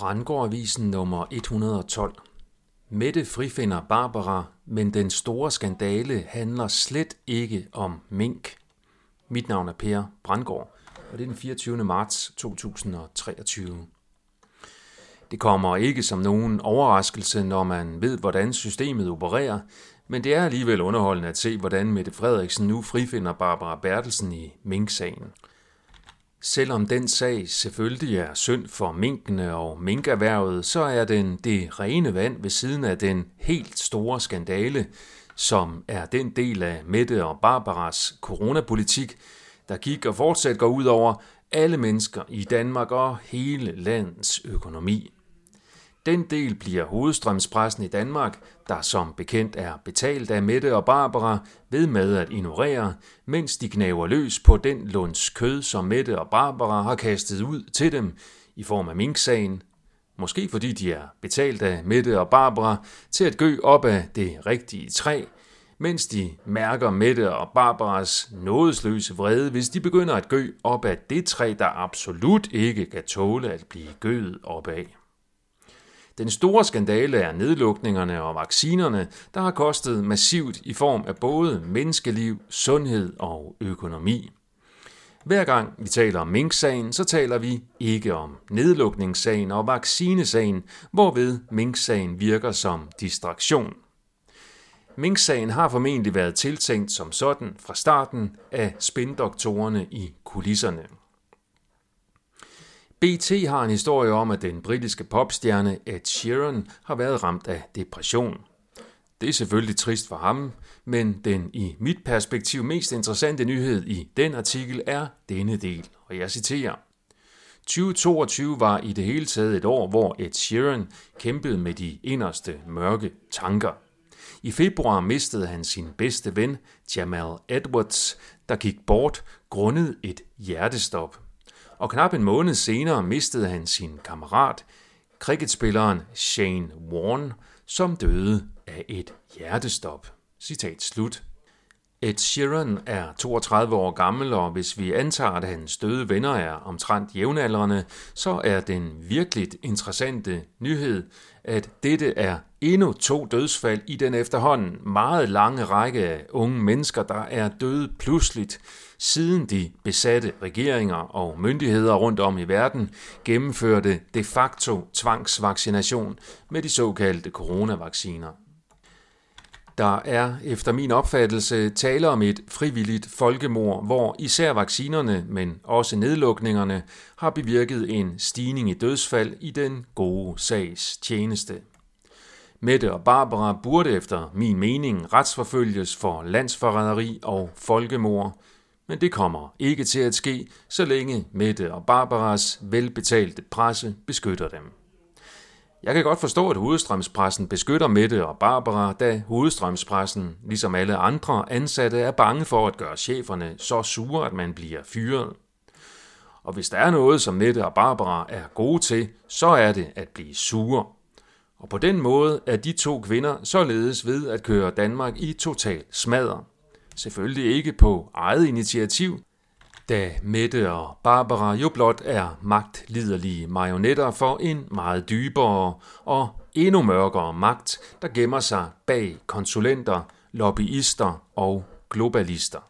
Brandgårdavisen nummer 112. Mette frifinder Barbara, men den store skandale handler slet ikke om mink. Mit navn er Per Brandgård, og det er den 24. marts 2023. Det kommer ikke som nogen overraskelse, når man ved, hvordan systemet opererer, men det er alligevel underholdende at se, hvordan Mette Frederiksen nu frifinder Barbara Bertelsen i mink-sagen. Selvom den sag selvfølgelig er synd for minkene og minkerhvervet, så er den det rene vand ved siden af den helt store skandale, som er den del af Mette og Barbaras coronapolitik, der gik og fortsat går ud over alle mennesker i Danmark og hele landets økonomi. Den del bliver hovedstrømspressen i Danmark, der som bekendt er betalt af Mette og Barbara, ved med at ignorere, mens de knaver løs på den lunds kød, som Mette og Barbara har kastet ud til dem i form af minksagen. Måske fordi de er betalt af Mette og Barbara til at gø op af det rigtige træ, mens de mærker Mette og Barbaras nådesløse vrede, hvis de begynder at gø op af det træ, der absolut ikke kan tåle at blive gøet op af. Den store skandale er nedlukningerne og vaccinerne, der har kostet massivt i form af både menneskeliv, sundhed og økonomi. Hver gang vi taler om minksagen, så taler vi ikke om nedlukningssagen og vaccinesagen, hvorved minksagen virker som distraktion. Minksagen har formentlig været tiltænkt som sådan fra starten af spindoktorerne i kulisserne. BT har en historie om, at den britiske popstjerne Ed Sheeran har været ramt af depression. Det er selvfølgelig trist for ham, men den i mit perspektiv mest interessante nyhed i den artikel er denne del, og jeg citerer. 2022 var i det hele taget et år, hvor Ed Sheeran kæmpede med de inderste mørke tanker. I februar mistede han sin bedste ven, Jamal Edwards, der gik bort grundet et hjertestop og knap en måned senere mistede han sin kammerat, cricketspilleren Shane Warne, som døde af et hjertestop. Citat slut. Ed Sheeran er 32 år gammel, og hvis vi antager, at hans døde venner er omtrent jævnaldrende, så er den virkelig interessante nyhed, at dette er endnu to dødsfald i den efterhånden meget lange række af unge mennesker, der er døde pludseligt, siden de besatte regeringer og myndigheder rundt om i verden gennemførte de facto tvangsvaccination med de såkaldte coronavacciner. Der er efter min opfattelse tale om et frivilligt folkemord, hvor især vaccinerne, men også nedlukningerne, har bevirket en stigning i dødsfald i den gode sags tjeneste. Mette og Barbara burde efter min mening retsforfølges for landsforræderi og folkemord, men det kommer ikke til at ske, så længe Mette og Barbaras velbetalte presse beskytter dem. Jeg kan godt forstå, at hovedstrømspressen beskytter Mette og Barbara, da hovedstrømspressen, ligesom alle andre ansatte, er bange for at gøre cheferne så sure, at man bliver fyret. Og hvis der er noget, som Mette og Barbara er gode til, så er det at blive sure. Og på den måde er de to kvinder således ved at køre Danmark i total smadder. Selvfølgelig ikke på eget initiativ, da Mette og Barbara jo blot er magtliderlige marionetter for en meget dybere og endnu mørkere magt, der gemmer sig bag konsulenter, lobbyister og globalister.